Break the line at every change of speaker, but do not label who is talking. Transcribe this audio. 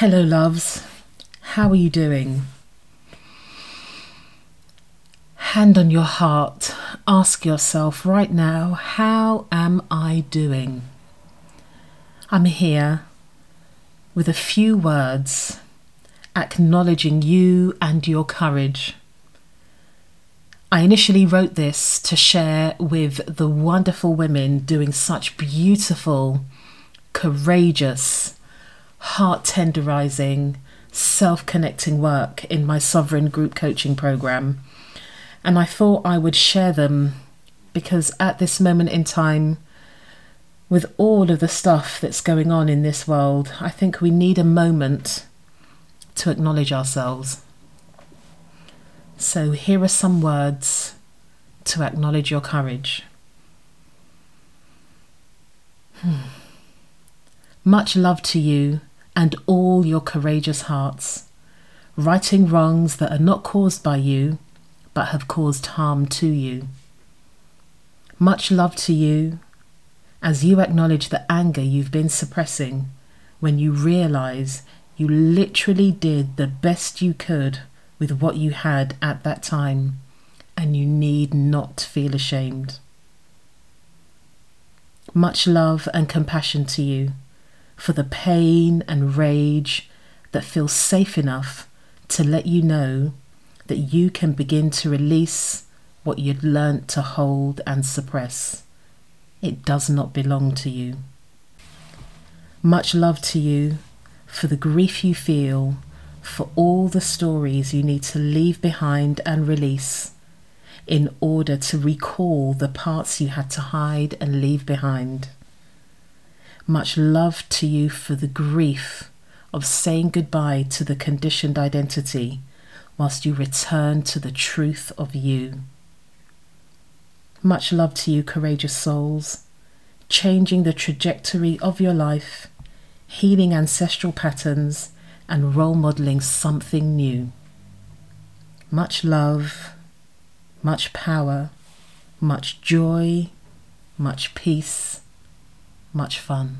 Hello, loves. How are you doing? Hand on your heart, ask yourself right now, how am I doing? I'm here with a few words acknowledging you and your courage. I initially wrote this to share with the wonderful women doing such beautiful, courageous, heart tenderizing, self connecting work in my Sovereign Group Coaching Program. And I thought I would share them because at this moment in time, with all of the stuff that's going on in this world, I think we need a moment to acknowledge ourselves. So, here are some words to acknowledge your courage. Hmm. Much love to you and all your courageous hearts, righting wrongs that are not caused by you but have caused harm to you. Much love to you as you acknowledge the anger you've been suppressing when you realize you literally did the best you could with what you had at that time and you need not feel ashamed. Much love and compassion to you for the pain and rage that feels safe enough to let you know that you can begin to release what you'd learnt to hold and suppress. It does not belong to you. Much love to you for the grief you feel, for all the stories you need to leave behind and release in order to recall the parts you had to hide and leave behind. Much love to you for the grief of saying goodbye to the conditioned identity whilst you return to the truth of you. Much love to you, courageous souls, changing the trajectory of your life, healing ancestral patterns, and role modeling something new. Much love, much power, much joy, much peace much fun.